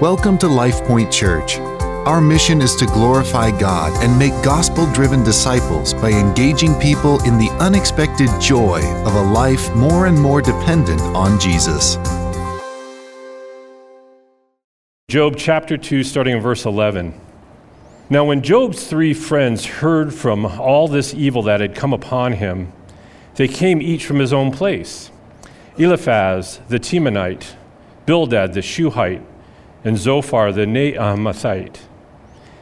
Welcome to LifePoint Church. Our mission is to glorify God and make gospel driven disciples by engaging people in the unexpected joy of a life more and more dependent on Jesus. Job chapter 2, starting in verse 11. Now, when Job's three friends heard from all this evil that had come upon him, they came each from his own place Eliphaz the Temanite, Bildad the Shuhite, and Zophar the Naamathite.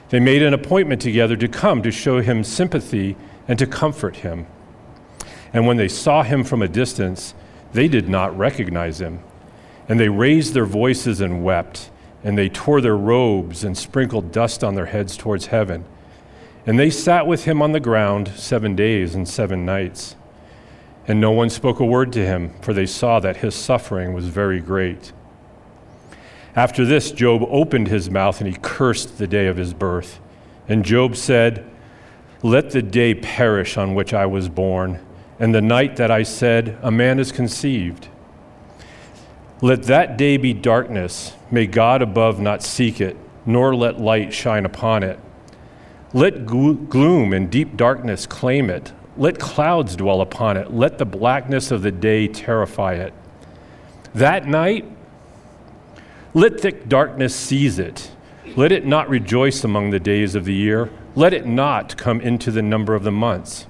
They made an appointment together to come to show him sympathy and to comfort him. And when they saw him from a distance, they did not recognize him. And they raised their voices and wept, and they tore their robes and sprinkled dust on their heads towards heaven. And they sat with him on the ground seven days and seven nights. And no one spoke a word to him, for they saw that his suffering was very great. After this, Job opened his mouth and he cursed the day of his birth. And Job said, Let the day perish on which I was born, and the night that I said, A man is conceived. Let that day be darkness. May God above not seek it, nor let light shine upon it. Let gloom and deep darkness claim it. Let clouds dwell upon it. Let the blackness of the day terrify it. That night, let thick darkness seize it. Let it not rejoice among the days of the year. Let it not come into the number of the months.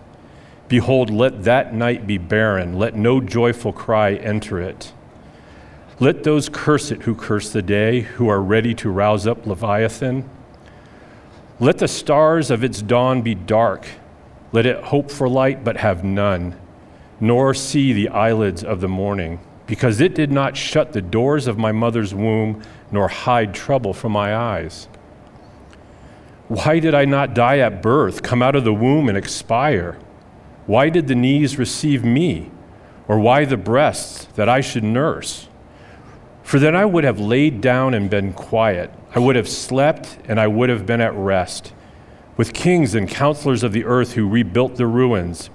Behold, let that night be barren. Let no joyful cry enter it. Let those curse it who curse the day, who are ready to rouse up Leviathan. Let the stars of its dawn be dark. Let it hope for light, but have none, nor see the eyelids of the morning because it did not shut the doors of my mother's womb, nor hide trouble from my eyes. Why did I not die at birth, come out of the womb and expire? Why did the knees receive me? Or why the breasts that I should nurse? For then I would have laid down and been quiet. I would have slept and I would have been at rest, with kings and counselors of the earth who rebuilt the ruins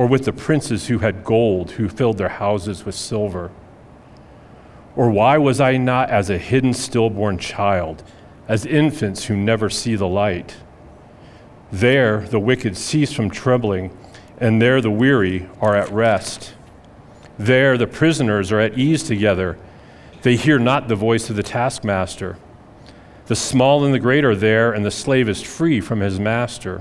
or with the princes who had gold, who filled their houses with silver? Or why was I not as a hidden stillborn child, as infants who never see the light? There the wicked cease from trembling, and there the weary are at rest. There the prisoners are at ease together. They hear not the voice of the taskmaster. The small and the great are there, and the slave is free from his master.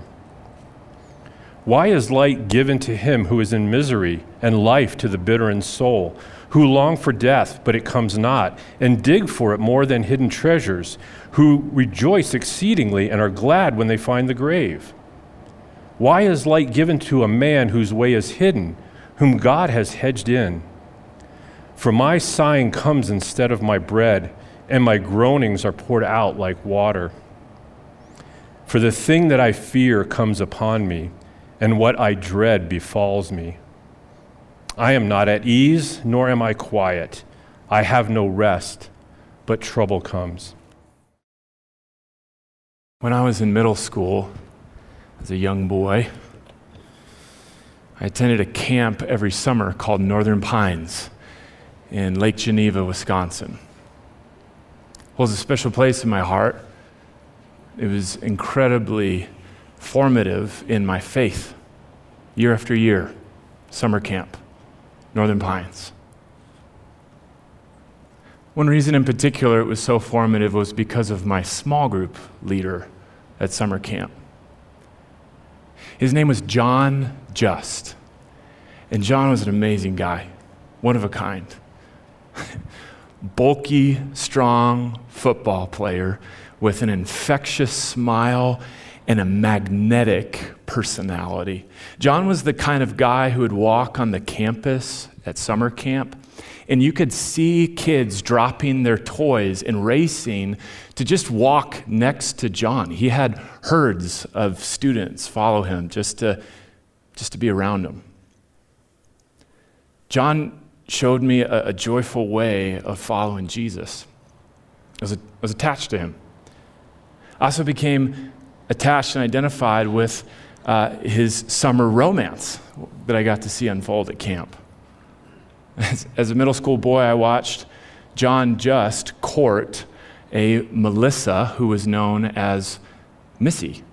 Why is light given to him who is in misery, and life to the bitter in soul, who long for death, but it comes not, and dig for it more than hidden treasures, who rejoice exceedingly and are glad when they find the grave? Why is light given to a man whose way is hidden, whom God has hedged in? For my sighing comes instead of my bread, and my groanings are poured out like water. For the thing that I fear comes upon me and what I dread befalls me. I am not at ease, nor am I quiet. I have no rest, but trouble comes. When I was in middle school, as a young boy, I attended a camp every summer called Northern Pines in Lake Geneva, Wisconsin. Was a special place in my heart. It was incredibly formative in my faith year after year. Summer camp, Northern Pines. One reason in particular it was so formative was because of my small group leader at summer camp. His name was John Just. And John was an amazing guy, one of a kind. Bulky, strong football player with an infectious smile and a magnetic personality. John was the kind of guy who would walk on the campus at summer camp, and you could see kids dropping their toys and racing to just walk next to John. He had herds of students follow him just to, just to be around him. John showed me a, a joyful way of following Jesus. I was, a, I was attached to him. I also became attached and identified with uh, his summer romance that I got to see unfold at camp. As, as, a middle school boy, I watched John Just court a Melissa who was known as Missy.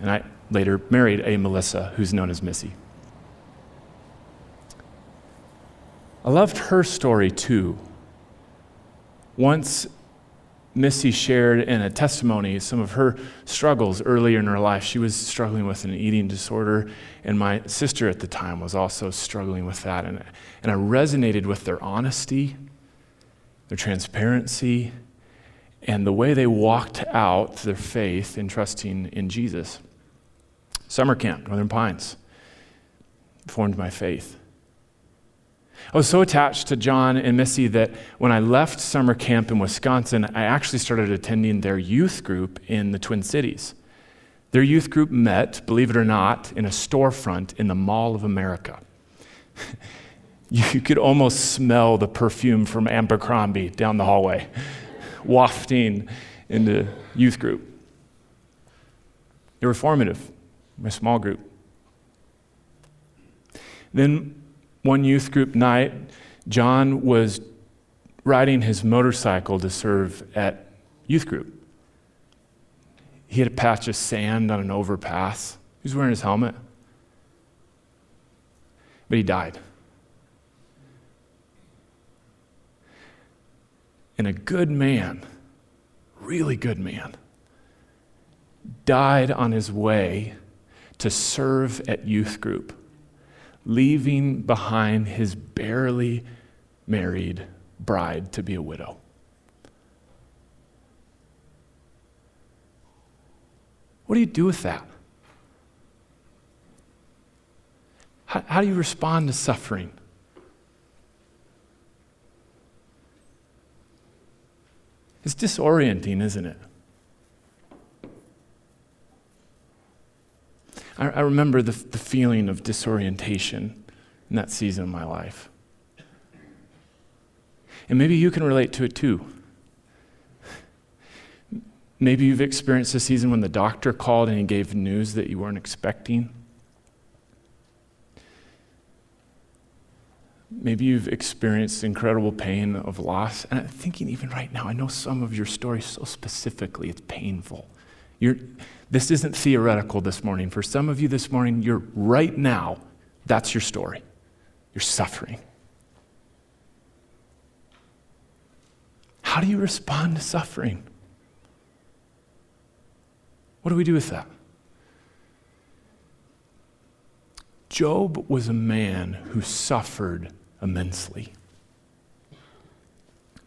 And I later married a Melissa who's known as Missy. I loved her story too. Once Missy shared in a testimony some of her struggles earlier in her life. She was struggling with an eating disorder, and my sister at the time was also struggling with that. And, and I resonated with their honesty, their transparency, and the way they walked out their faith in trusting in Jesus. Summer camp, Northern Pines, formed my faith. I was so attached to John and Missy that when I left summer camp in Wisconsin, I actually started attending their youth group in the Twin Cities. Their youth group met, believe it or not, in a storefront in the Mall of America. you could almost smell the perfume from Abercrombie down the hallway, wafting into youth group. They were formative, my small group. Then one youth group night, John was riding his motorcycle to serve at youth group. He had a patch of sand on an overpass. He was wearing his helmet. But he died. And a good man, really good man, died on his way to serve at youth group leaving behind his barely married bride to be a widow. What do you do with that? How, how do you respond to suffering? It's disorienting, isn't it? I, I remember the, the feeling of disorientation in that season of my life. And maybe you can relate to it too. Maybe you've experienced a season when the doctor called and he gave news that you weren't expecting. Maybe you've experienced incredible pain of loss. And I'm thinking, even right now, I know some of your stories so specifically, it's painful. You're, this isn't theoretical this morning. For some of you this morning, you're right now, that's your story. You're suffering. How do you respond to suffering? What do we do with that? Job was a man who suffered immensely.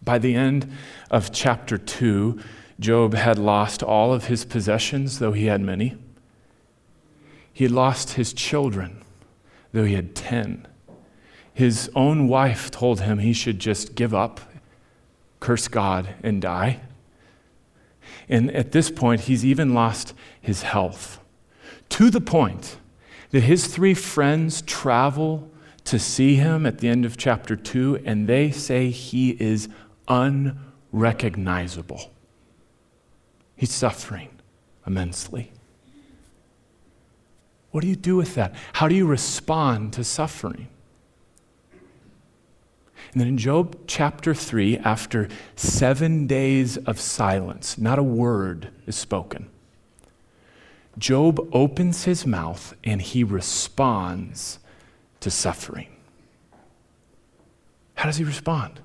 By the end of chapter 2, Job had lost all of his possessions, though he had many. He had lost his children, though he had ten. His own wife told him he should just give up, curse God, and die. And at this point, he's even lost his health to the point that his three friends travel to see him at the end of chapter 2, and they say he is unrecognizable. He's suffering immensely. What do you do with that? How do you respond to suffering? And then in Job chapter 3, after seven days of silence, not a word is spoken, Job opens his mouth and he responds to suffering. How does he respond?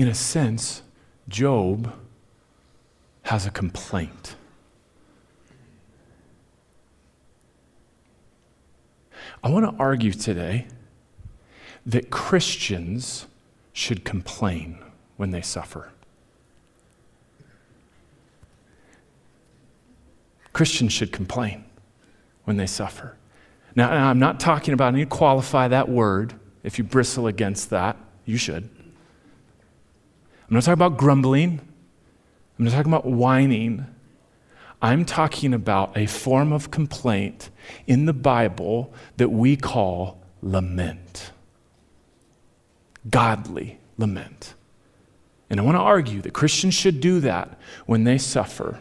In a sense, Job has a complaint. I want to argue today that Christians should complain when they suffer. Christians should complain when they suffer. Now, I'm not talking about, I need to qualify that word. If you bristle against that, you should. I'm not talking about grumbling. I'm not talking about whining. I'm talking about a form of complaint in the Bible that we call lament. Godly lament. And I want to argue that Christians should do that when they suffer.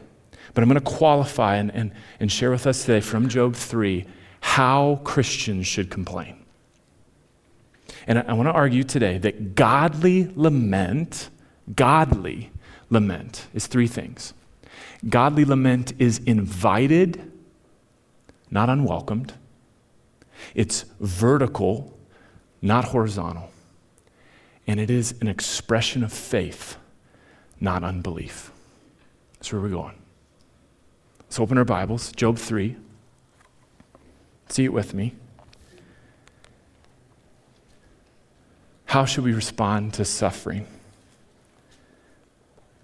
But I'm going to qualify and, and, and share with us today from Job 3 how Christians should complain. And I want to argue today that godly lament, godly lament is three things. Godly lament is invited, not unwelcomed. It's vertical, not horizontal. And it is an expression of faith, not unbelief. That's where we're going. Let's open our Bibles, Job 3. See it with me. How should we respond to suffering?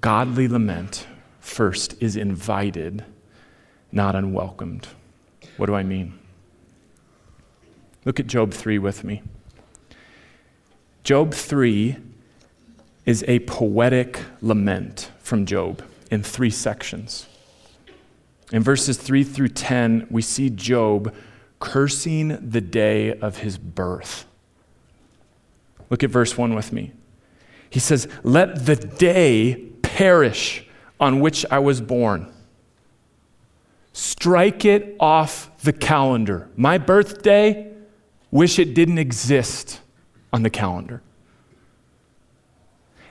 Godly lament, first, is invited, not unwelcomed. What do I mean? Look at Job 3 with me. Job 3 is a poetic lament from Job in three sections. In verses 3 through 10, we see Job cursing the day of his birth. Look at verse 1 with me. He says, Let the day perish on which I was born. Strike it off the calendar. My birthday, wish it didn't exist on the calendar.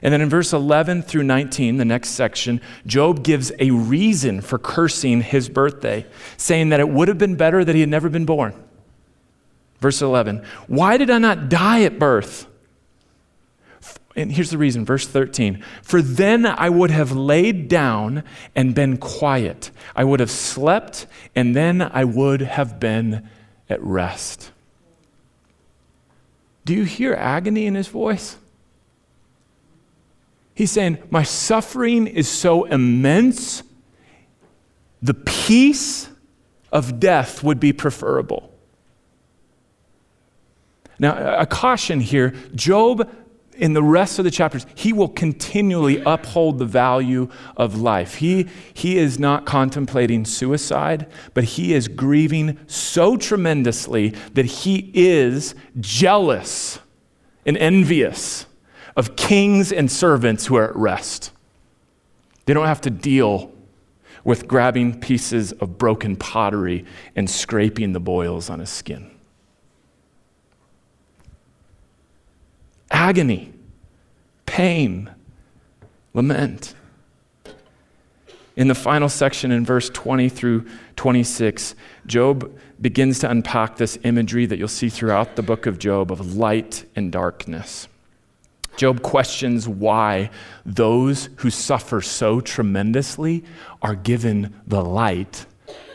And then in verse 11 through 19, the next section, Job gives a reason for cursing his birthday, saying that it would have been better that he had never been born. Verse 11, why did I not die at birth? And here's the reason, verse 13. For then I would have laid down and been quiet. I would have slept, and then I would have been at rest. Do you hear agony in his voice? He's saying, My suffering is so immense, the peace of death would be preferable. Now, a caution here Job, in the rest of the chapters, he will continually uphold the value of life. He, he is not contemplating suicide, but he is grieving so tremendously that he is jealous and envious of kings and servants who are at rest. They don't have to deal with grabbing pieces of broken pottery and scraping the boils on his skin. Agony, pain, lament. In the final section, in verse 20 through 26, Job begins to unpack this imagery that you'll see throughout the book of Job of light and darkness. Job questions why those who suffer so tremendously are given the light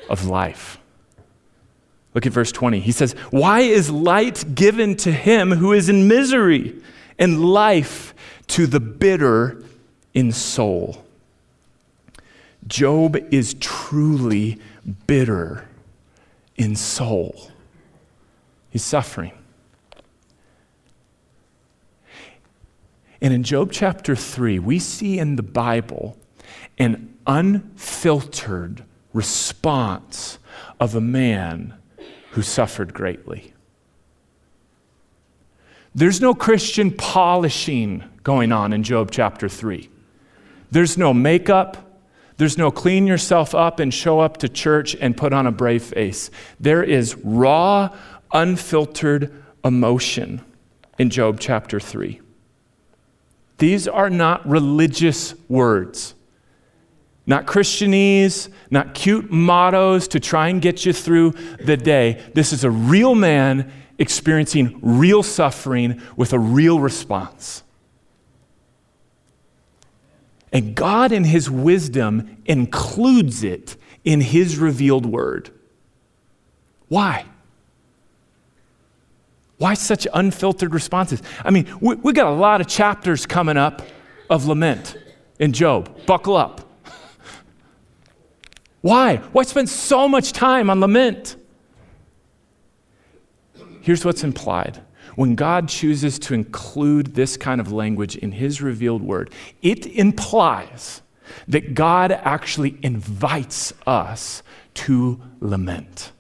of life. Look at verse 20. He says, Why is light given to him who is in misery, and life to the bitter in soul? Job is truly bitter in soul. He's suffering. And in Job chapter 3, we see in the Bible an unfiltered response of a man who suffered greatly. There's no Christian polishing going on in Job chapter 3. There's no makeup. There's no clean yourself up and show up to church and put on a brave face. There is raw, unfiltered emotion in Job chapter 3. These are not religious words, not Christianese, not cute mottos to try and get you through the day. This is a real man experiencing real suffering with a real response. And God, in His wisdom, includes it in His revealed word. Why? Why such unfiltered responses? I mean, we, we got a lot of chapters coming up of lament in Job. Buckle up. Why? Why spend so much time on lament? Here's what's implied. When God chooses to include this kind of language in His revealed word, it implies that God actually invites us to lament.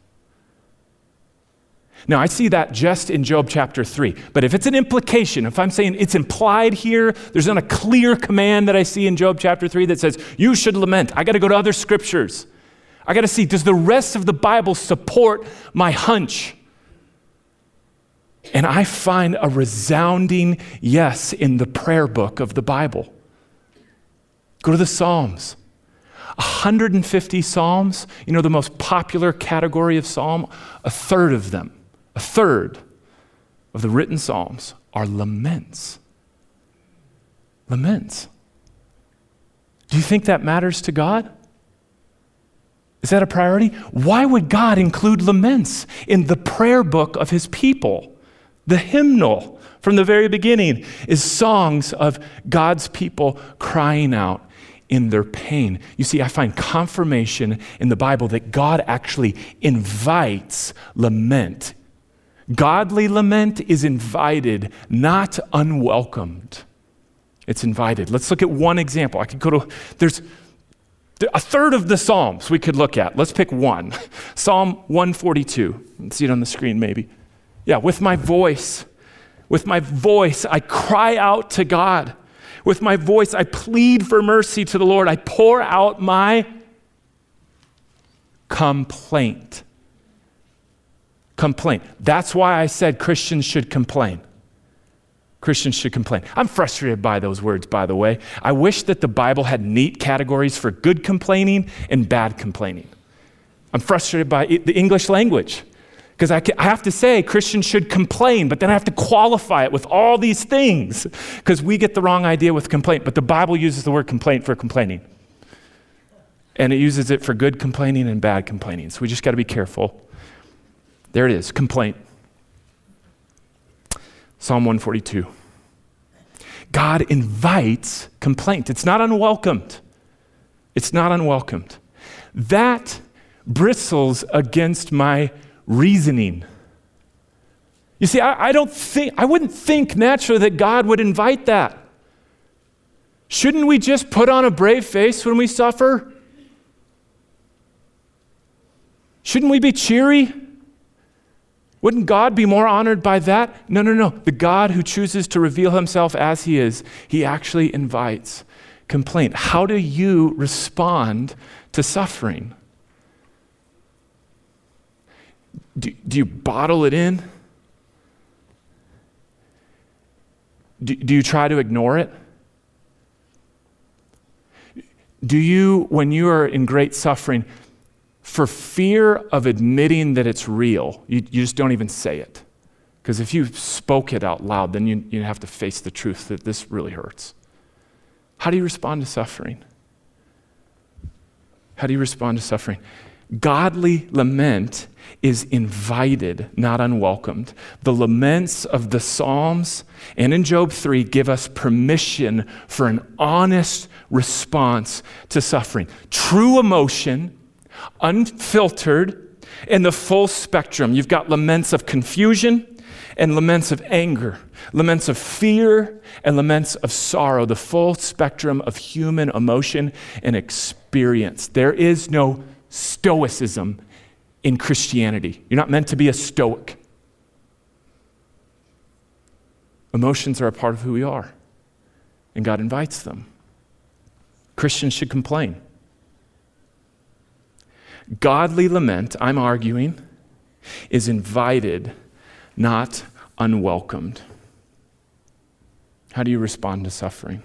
Now, I see that just in Job chapter 3. But if it's an implication, if I'm saying it's implied here, there's not a clear command that I see in Job chapter 3 that says, you should lament. I got to go to other scriptures. I got to see, does the rest of the Bible support my hunch? And I find a resounding yes in the prayer book of the Bible. Go to the Psalms. 150 Psalms, you know, the most popular category of Psalm, a third of them, a third of the written Psalms are laments. Laments. Do you think that matters to God? Is that a priority? Why would God include laments in the prayer book of his people? The hymnal from the very beginning is songs of God's people crying out in their pain. You see, I find confirmation in the Bible that God actually invites lament. Godly lament is invited, not unwelcomed. It's invited. Let's look at one example. I could go to, there's a third of the Psalms we could look at. Let's pick one Psalm 142. Let's see it on the screen, maybe. Yeah, with my voice, with my voice, I cry out to God. With my voice, I plead for mercy to the Lord. I pour out my complaint. Complaint. That's why I said Christians should complain. Christians should complain. I'm frustrated by those words, by the way. I wish that the Bible had neat categories for good complaining and bad complaining. I'm frustrated by the English language because I, I, have to say Christians should complain, but then I have to qualify it with all these things because we get the wrong idea with complaint. But the Bible uses the word complaint for complaining, and it uses it for good complaining and bad complaining. So we just got to be careful. There it is complaint. Psalm 142. God invites complaint. It's not unwelcomed. It's not unwelcomed. That bristles against my reasoning. You see, I, I, don't think, I wouldn't think naturally that God would invite that. Shouldn't we just put on a brave face when we suffer? Shouldn't we be cheery? Wouldn't God be more honored by that? No, no, no. The God who chooses to reveal himself as he is, he actually invites complaint. How do you respond to suffering? Do, do you bottle it in? Do, do you try to ignore it? Do you, when you are in great suffering, for fear of admitting that it's real, you, you just don't even say it. Because if you spoke it out loud, then you, you have to face the truth that this really hurts. How do you respond to suffering? How do you respond to suffering? Godly lament is invited, not unwelcomed. The laments of the Psalms and in Job 3 give us permission for an honest response to suffering. True emotion unfiltered, in the full spectrum. You've got laments of confusion and laments of anger, laments of fear and laments of sorrow, the full spectrum of human emotion and experience. There is no stoicism in Christianity. You're not meant to be a stoic. Emotions are a part of who we are, and God invites them. Christians should complain. Godly lament, I'm arguing, is invited, not unwelcomed. How do you respond to suffering?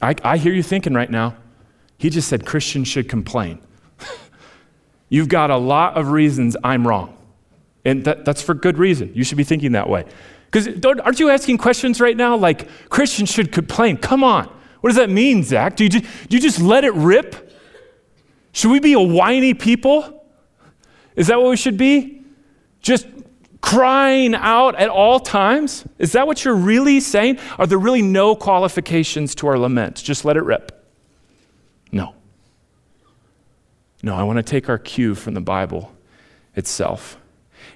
I, I hear you thinking right now, he just said Christians should complain. You've got a lot of reasons I'm wrong. And that, that's for good reason. You should be thinking that way. Because aren't you asking questions right now like Christians should complain? Come on. What does that mean, Zach? Do you, just, do you just let it rip? Should we be a whiny people? Is that what we should be? Just crying out at all times? Is that what you're really saying? Are there really no qualifications to our lament? Just let it rip. No. No, I want to take our cue from the Bible itself.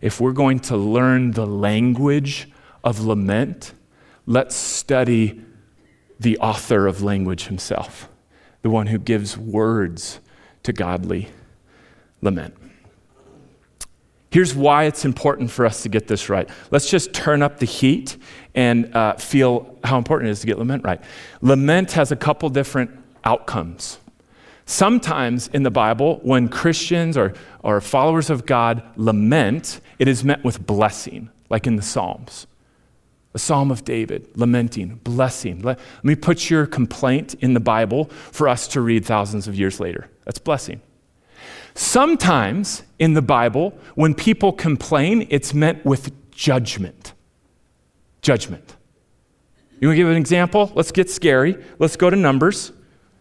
If we're going to learn the language of lament, let's study the author of language himself, the one who gives words to godly lament. Here's why it's important for us to get this right. Let's just turn up the heat and uh, feel how important it is to get lament right. Lament has a couple different outcomes. Sometimes in the Bible, when Christians or, or followers of God lament, it is met with blessing, like in the Psalms. A psalm of David, lamenting, blessing. Let, let me put your complaint in the Bible for us to read thousands of years later. That's blessing. Sometimes in the Bible, when people complain, it's meant with judgment. Judgment. You want to give an example? Let's get scary. Let's go to Numbers.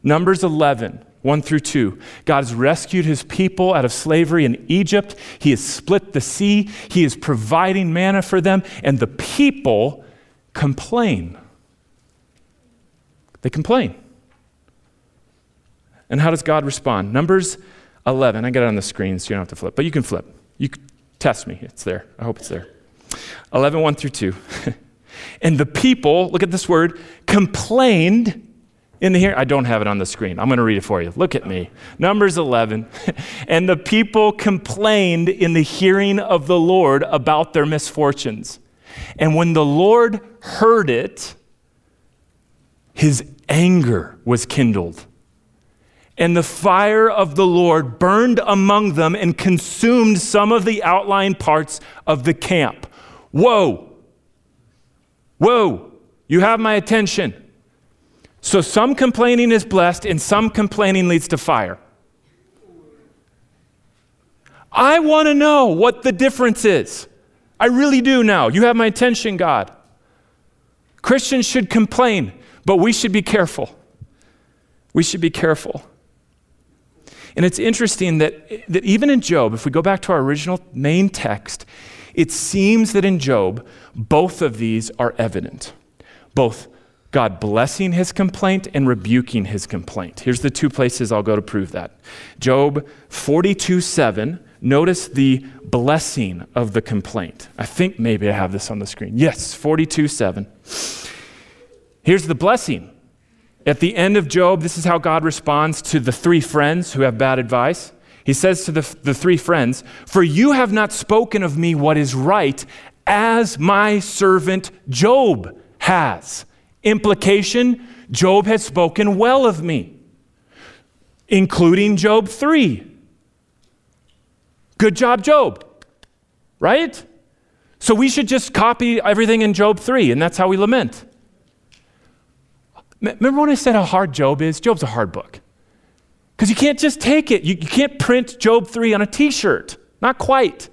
Numbers 11. 1 through 2. God has rescued his people out of slavery in Egypt. He has split the sea. He is providing manna for them, and the people complain. They complain. And how does God respond? Numbers 11. I got it on the screen so you don't have to flip, but you can flip. You can test me. It's there. I hope it's there. 11, 1 through 2. and the people, look at this word, complained in the here, I don't have it on the screen. I'm going to read it for you. Look at me. Numbers 11. and the people complained in the hearing of the Lord about their misfortunes. And when the Lord heard it, his anger was kindled. And the fire of the Lord burned among them and consumed some of the outlying parts of the camp. Whoa! Whoa! You have my attention. So some complaining is blessed, and some complaining leads to fire. I want to know what the difference is. I really do now. You have my attention, God. Christians should complain, but we should be careful. We should be careful. And it's interesting that, that even in Job, if we go back to our original main text, it seems that in Job, both of these are evident. Both God blessing his complaint and rebuking his complaint. Here's the two places I'll go to prove that. Job 42 7. Notice the blessing of the complaint. I think maybe I have this on the screen. Yes, 42 7. Here's the blessing. At the end of Job, this is how God responds to the three friends who have bad advice. He says to the, the three friends, For you have not spoken of me what is right, as my servant Job has. Implication Job has spoken well of me, including Job 3. Good job, Job. Right? So we should just copy everything in Job 3, and that's how we lament. Remember when I said how hard Job is? Job's a hard book. Because you can't just take it. You, you can't print Job 3 on a t shirt. Not quite.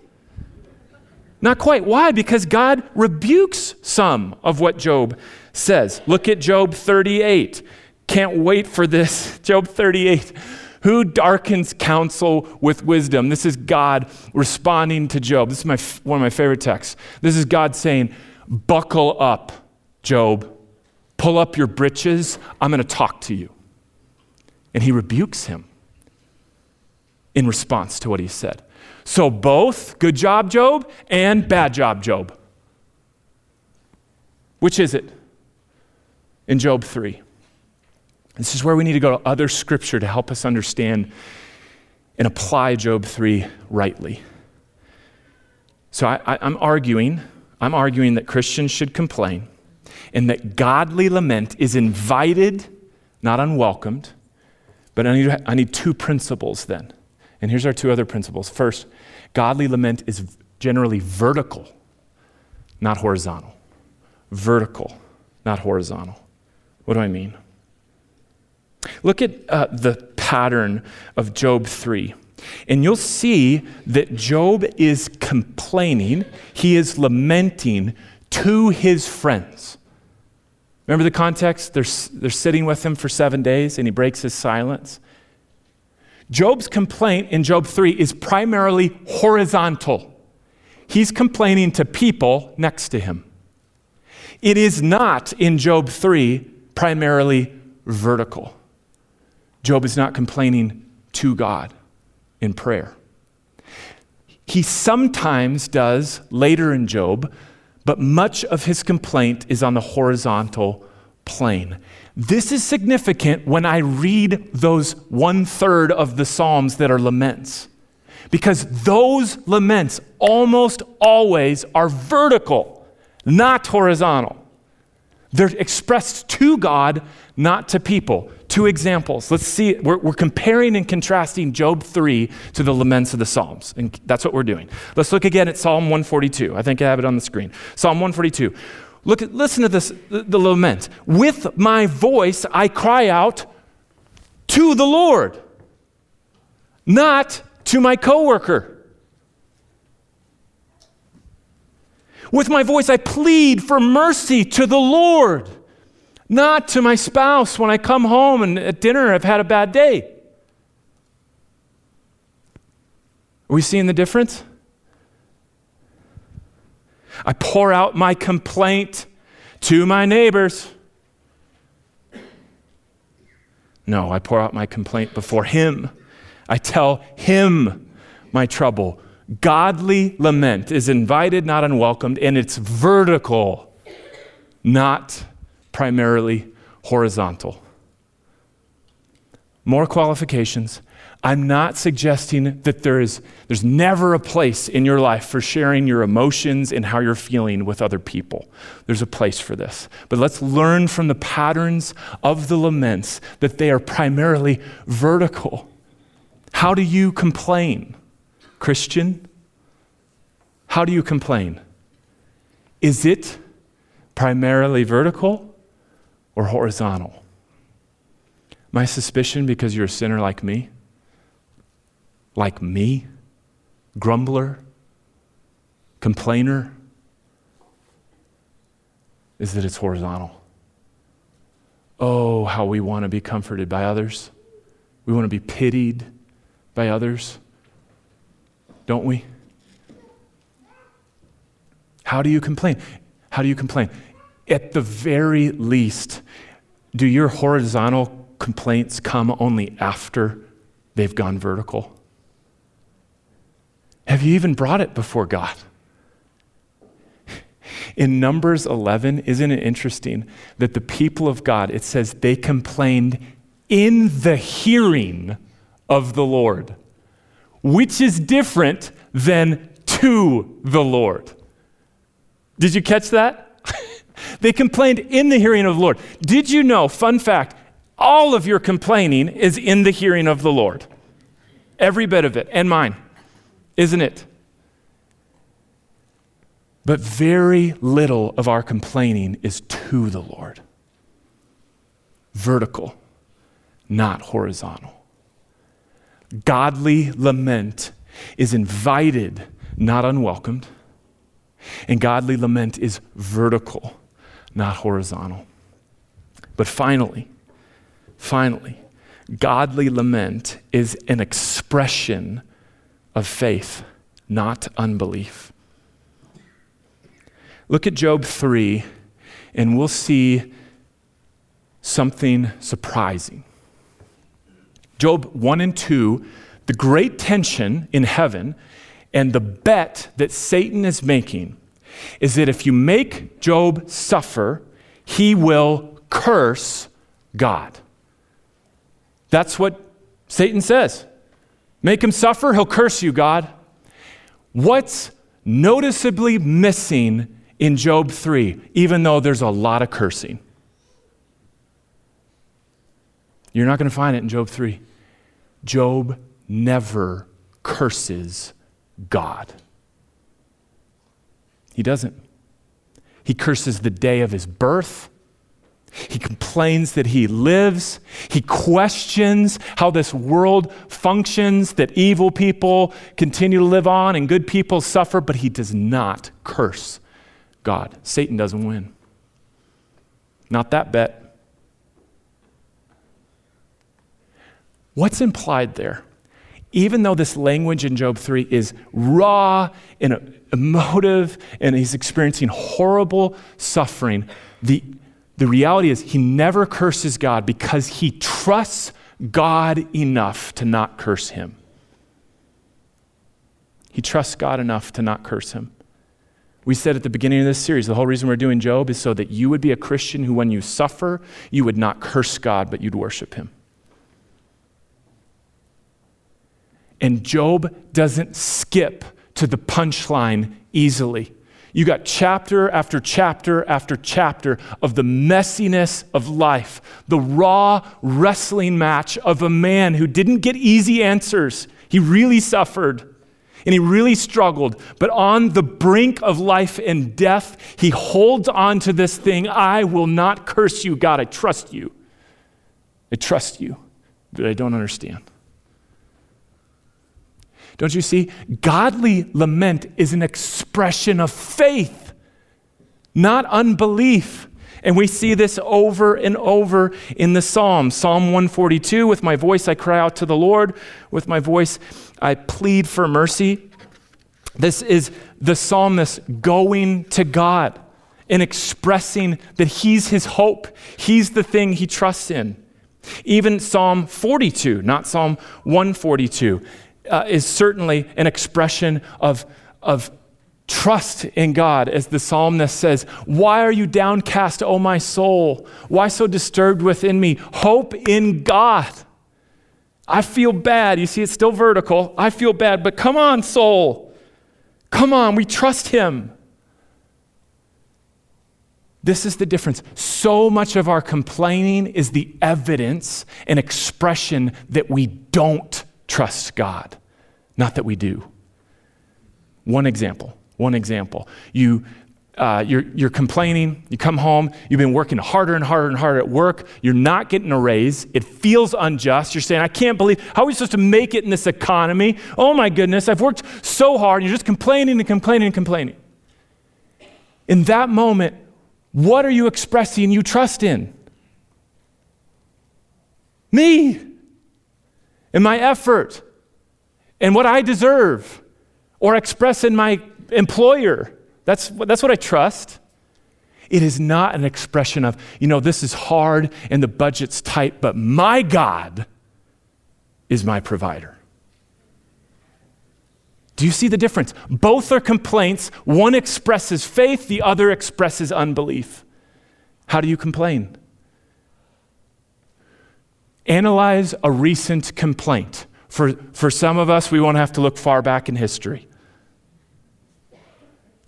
Not quite. Why? Because God rebukes some of what Job says. Look at Job 38. Can't wait for this. Job 38. Who darkens counsel with wisdom? This is God responding to Job. This is my, one of my favorite texts. This is God saying, Buckle up, Job. Pull up your britches. I'm going to talk to you. And he rebukes him in response to what he said. So, both good job, Job, and bad job, Job. Which is it? In Job 3. This is where we need to go to other scripture to help us understand and apply Job 3 rightly. So I, am arguing, I'm arguing that Christians should complain and that godly lament is invited, not unwelcomed. But I need, I need two principles then. And here's our two other principles. First, godly lament is generally vertical, not horizontal. Vertical, not horizontal. What do I mean? Look at uh, the pattern of Job 3. And you'll see that Job is complaining, he is lamenting to his friends. Remember the context? They're, they're sitting with him for seven days and he breaks his silence. Job's complaint in Job 3 is primarily horizontal. He's complaining to people next to him. It is not in Job 3 primarily vertical. Job is not complaining to God in prayer. He sometimes does later in Job, but much of his complaint is on the horizontal plane. This is significant when I read those one third of the Psalms that are laments, because those laments almost always are vertical, not horizontal. They're expressed to God, not to people. two examples. Let's see, we're, we're, comparing and contrasting Job 3 to the laments of the Psalms, and that's what we're doing. Let's look again at Psalm 142. I think I have it on the screen. Psalm 142. Look at, listen to this, the, the lament. With my voice I cry out to the Lord, not to my coworker. With my voice I plead for mercy to the Lord not to my spouse when I come home and at dinner I've had a bad day. Are we seeing the difference? I pour out my complaint to my neighbors. No, I pour out my complaint before Him. I tell Him my trouble. Godly lament is invited, not unwelcomed, and it's vertical, not primarily horizontal. More qualifications. I'm not suggesting that there is, there's never a place in your life for sharing your emotions and how you're feeling with other people. There's a place for this. But let's learn from the patterns of the laments that they are primarily vertical. How do you complain, Christian? How do you complain? Is it primarily vertical or horizontal? My suspicion, because you're a sinner like me, like me, grumbler, complainer, is that it's horizontal. Oh, how we want to be comforted by others. We want to be pitied by others, don't we? How do you complain? How do you complain? At the very least, do your horizontal complaints come only after they've gone vertical? Have you even brought it before God? In Numbers 11, isn't it interesting that the people of God, it says they complained in the hearing of the Lord, which is different than to the Lord. Did you catch that? They complained in the hearing of the Lord. Did you know, fun fact, all of your complaining is in the hearing of the Lord? Every bit of it, and mine, isn't it? But very little of our complaining is to the Lord. Vertical, not horizontal. Godly lament is invited, not unwelcomed. And godly lament is vertical, not horizontal. But finally, finally, godly lament is an expression of faith, not unbelief. Look at Job 3, and we'll see something surprising. Job 1 and 2, the great tension in heaven and the bet that Satan is making is that if you make Job suffer, he will curse God. That's what Satan says. Make him suffer, he'll curse you, God. What's noticeably missing in Job 3, even though there's a lot of cursing? You're not going to find it in Job 3. Job never curses God. He doesn't. He curses the day of his birth. He complains that he lives. He questions how this world functions, that evil people continue to live on and good people suffer, but he does not curse God. Satan doesn't win. Not that bet. What's implied there? Even though this language in Job 3 is raw and emotive and he's experiencing horrible suffering, the, the reality is he never curses God because he trusts God enough to not curse him. He trusts God enough to not curse him. We said at the beginning of this series, the whole reason we're doing Job is so that you would be a Christian who, when you suffer, you would not curse God, but you'd worship him. And Job doesn't skip to the punchline easily. You got chapter after chapter after chapter of the messiness of life, the raw wrestling match of a man who didn't get easy answers. He really suffered and he really struggled. But on the brink of life and death, he holds on to this thing I will not curse you, God. I trust you. I trust you, but I don't understand. Don't you see? Godly lament is an expression of faith, not unbelief. And we see this over and over in the Psalms. Psalm 142 With my voice I cry out to the Lord, with my voice I plead for mercy. This is the psalmist going to God and expressing that he's his hope, he's the thing he trusts in. Even Psalm 42, not Psalm 142 uh, is certainly an expression of, of trust in God, as the psalmist says, Why are you downcast, O my soul? Why so disturbed within me? Hope in God. I feel bad. You see, it's still vertical. I feel bad, but come on, soul. Come on, we trust Him. This is the difference. So much of our complaining is the evidence and expression that we don't trust God. Not that we do. One example, one example. You, uh, you're, you're complaining, you come home, you've been working harder and harder and harder at work, you're not getting a raise, it feels unjust. You're saying, I can't believe, how are we supposed to make it in this economy? Oh my goodness, I've worked so hard, you're just complaining and complaining and complaining. In that moment, what are you expressing you trust in? Me and my effort and what I deserve or express in my employer. That's, that's what I trust. It is not an expression of, you know, this is hard and the budget's tight, but my God is my provider. Do you see the difference? Both are complaints. One expresses faith, the other expresses unbelief. How do you complain? Analyze a recent complaint. For, for some of us, we won't have to look far back in history.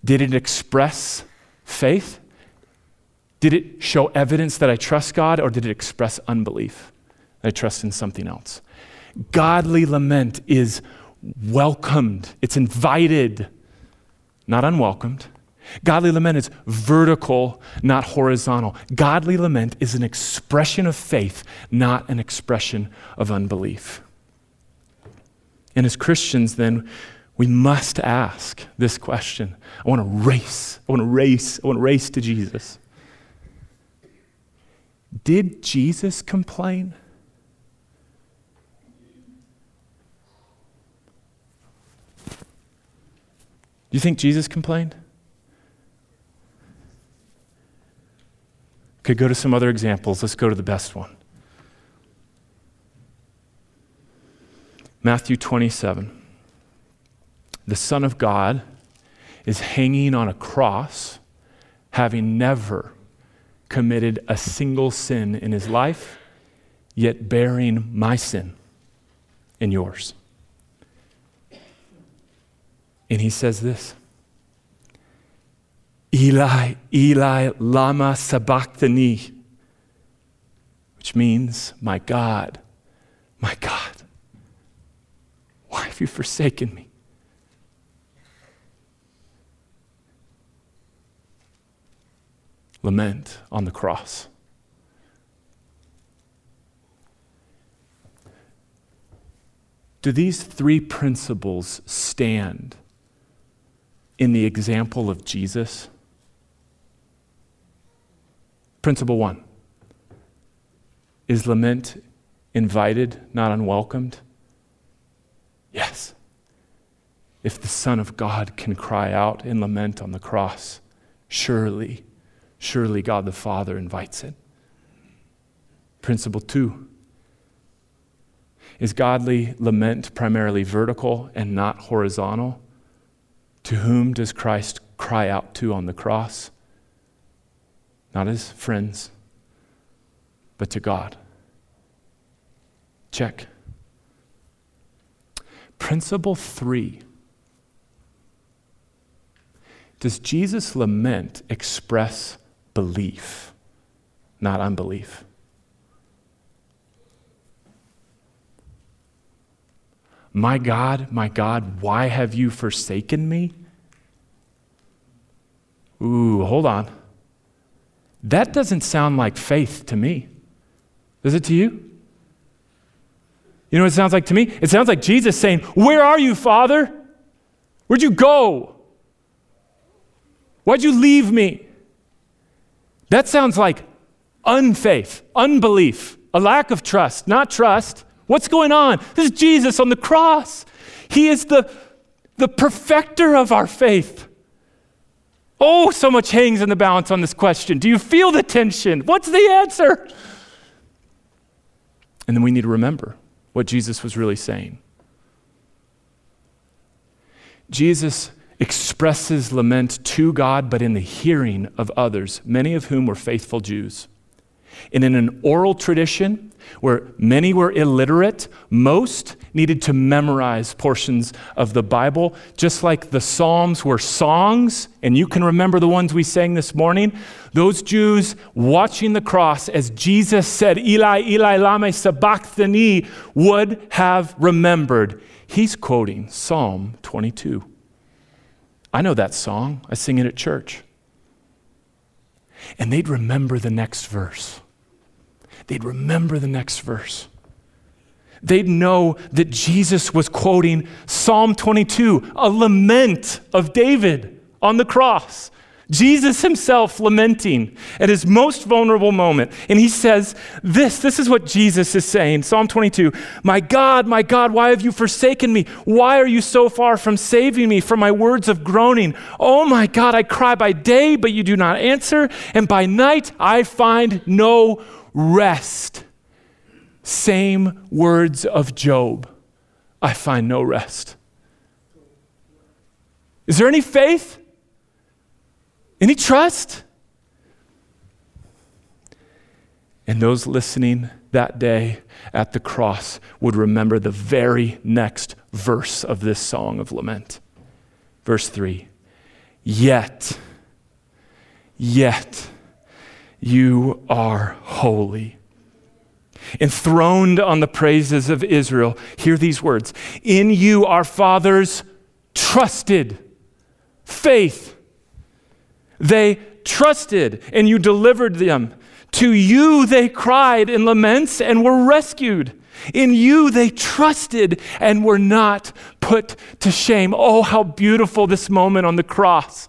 Did it express faith? Did it show evidence that I trust God, or did it express unbelief? I trust in something else. Godly lament is welcomed, it's invited, not unwelcomed. Godly lament is vertical, not horizontal. Godly lament is an expression of faith, not an expression of unbelief. And as Christians, then, we must ask this question. I want to race. I want to race. I want to race to Jesus. Did Jesus complain? Do you think Jesus complained? Could go to some other examples. Let's go to the best one. Matthew 27. The Son of God is hanging on a cross, having never committed a single sin in his life, yet bearing my sin and yours. And he says this Eli, Eli, Lama Sabachthani, which means, My God, my God, why have you forsaken me? Lament on the cross. Do these three principles stand in the example of Jesus? Principle one Is lament invited, not unwelcomed? Yes. If the Son of God can cry out and lament on the cross, surely, surely God the Father invites it. Principle two is godly lament primarily vertical and not horizontal? To whom does Christ cry out to on the cross? Not his friends, but to God. Check. Principle three Does Jesus' lament express belief, not unbelief? My God, my God, why have you forsaken me? Ooh, hold on. That doesn't sound like faith to me. Does it to you? You know what it sounds like to me? It sounds like Jesus saying, Where are you, Father? Where'd you go? Why'd you leave me? That sounds like unfaith, unbelief, a lack of trust, not trust. What's going on? This is Jesus on the cross. He is the, the perfecter of our faith. Oh, so much hangs in the balance on this question. Do you feel the tension? What's the answer? And then we need to remember what Jesus was really saying. Jesus expresses lament to God, but in the hearing of others, many of whom were faithful Jews. And in an oral tradition where many were illiterate, most needed to memorize portions of the Bible, just like the Psalms were songs, and you can remember the ones we sang this morning. Those Jews watching the cross as Jesus said, Eli, Eli, Lama Sabachthani, would have remembered. He's quoting Psalm 22. I know that song, I sing it at church. And they'd remember the next verse they'd remember the next verse. They'd know that Jesus was quoting Psalm 22, a lament of David on the cross. Jesus himself lamenting at his most vulnerable moment. And he says, This, this is what Jesus is saying. Psalm 22 My God, my God, why have you forsaken me? Why are you so far from saving me from my words of groaning? Oh my God, I cry by day, but you do not answer. And by night, I find no rest. Same words of Job. I find no rest. Is there any faith? Any trust? And those listening that day at the cross would remember the very next verse of this song of lament. Verse 3 Yet, yet, you are holy. Enthroned on the praises of Israel, hear these words In you our fathers trusted. Faith. They trusted, and you delivered them. To you they cried in laments and were rescued. In you they trusted and were not put to shame. Oh, how beautiful this moment on the cross.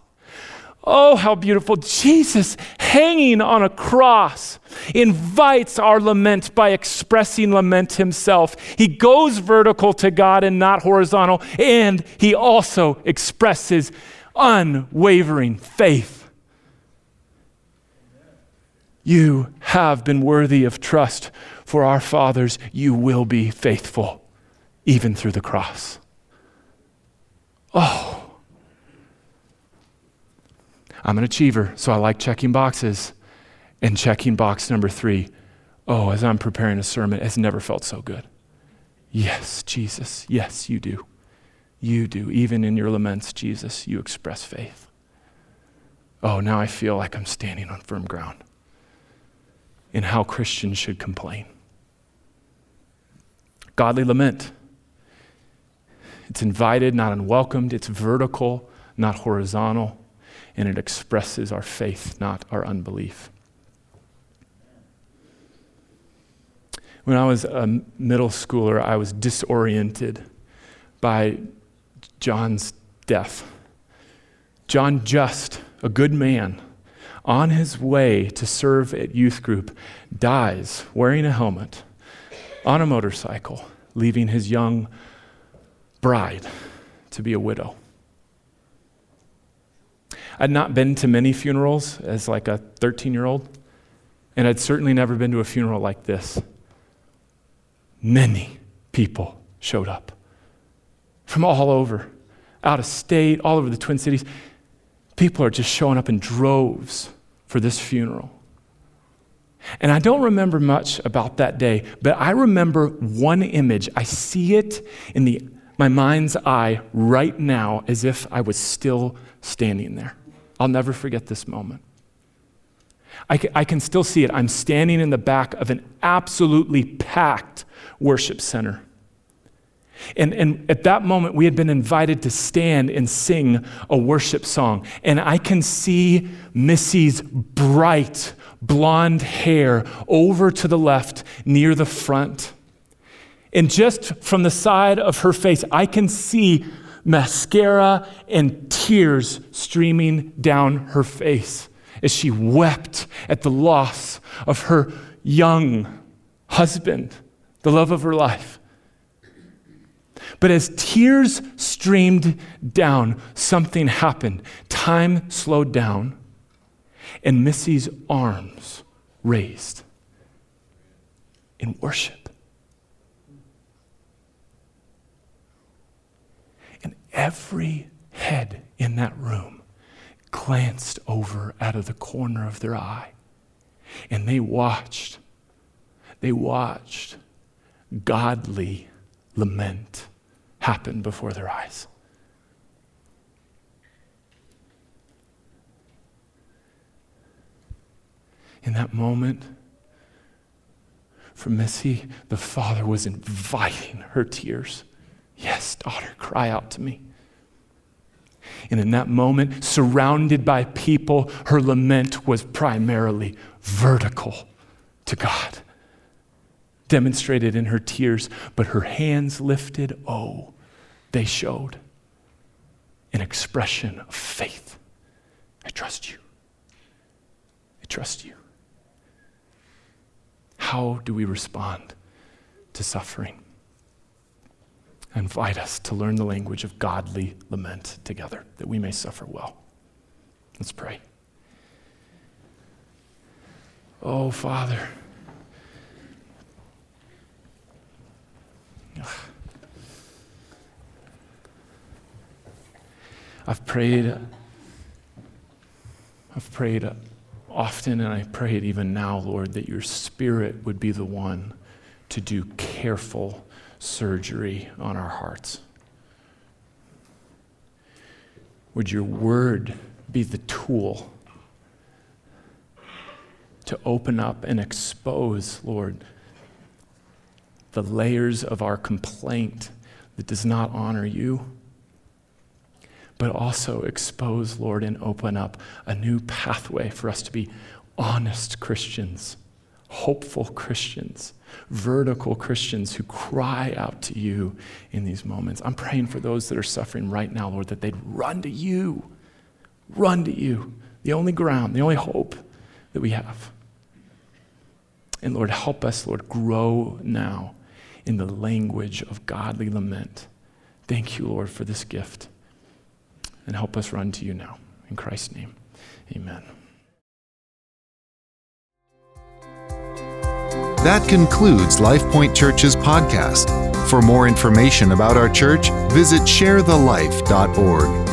Oh, how beautiful. Jesus hanging on a cross invites our lament by expressing lament himself. He goes vertical to God and not horizontal, and he also expresses unwavering faith. You have been worthy of trust for our fathers. You will be faithful even through the cross. Oh. I'm an achiever, so I like checking boxes. And checking box number three oh, as I'm preparing a sermon, it's never felt so good. Yes, Jesus, yes, you do. You do. Even in your laments, Jesus, you express faith. Oh, now I feel like I'm standing on firm ground in how Christians should complain. Godly lament. It's invited, not unwelcomed. It's vertical, not horizontal and it expresses our faith, not our unbelief. When I was a middle schooler, I was disoriented by John's death. John Just, a good man, on his way to serve at youth group, dies wearing a helmet on a motorcycle, leaving his young bride to be a widow. I'd not been to many funerals as like a 13 year old, and I'd certainly never been to a funeral like this. Many people showed up from all over, out of state, all over the Twin Cities. People are just showing up in droves for this funeral. And I don't remember much about that day, but I remember one image. I see it in the, my mind's eye right now as if I was still standing there. I'll never forget this moment. I can, can still see it. I'm standing in the back of an absolutely packed worship center. And, and at that moment, we had been invited to stand and sing a worship song. And I can see Missy's bright blonde hair over to the left near the front. And just from the side of her face, I can see mascara and tears streaming down her face as she wept at the loss of her young husband, the love of her life. But as tears streamed down, something happened. Time slowed down, and Missy's arms raised in worship. And every head in that room glanced over out of the corner of their eye, and they watched. They watched godly lament happen before their eyes. In that moment, for Missy, the father was inviting her tears. Yes, daughter, cry out to me. And in that moment, surrounded by people, her lament was primarily vertical to God demonstrated in her tears, but her hands lifted, oh, they showed an expression of faith. I trust you. I trust you. How do we respond to suffering? Invite us to learn the language of godly lament together that we may suffer well. Let's pray. Oh, Father. I've prayed, I've prayed often, and I pray it even now, Lord, that your Spirit would be the one to do careful surgery on our hearts. Would your word be the tool to open up and expose, Lord, the layers of our complaint that does not honor you, but also expose, Lord, and open up a new pathway for us to be honest Christians, hopeful Christians, vertical Christians who cry out to you in these moments. I'm praying for those that are suffering right now, Lord, that they'd run to you, run to you, the only ground, the only hope that we have. And Lord, help us, Lord, grow now in the language of godly lament. Thank you, Lord, for this gift. And help us run to you now. In Christ's name, amen. That concludes LifePoint Church's podcast. For more information about our church, visit sharethelife.org.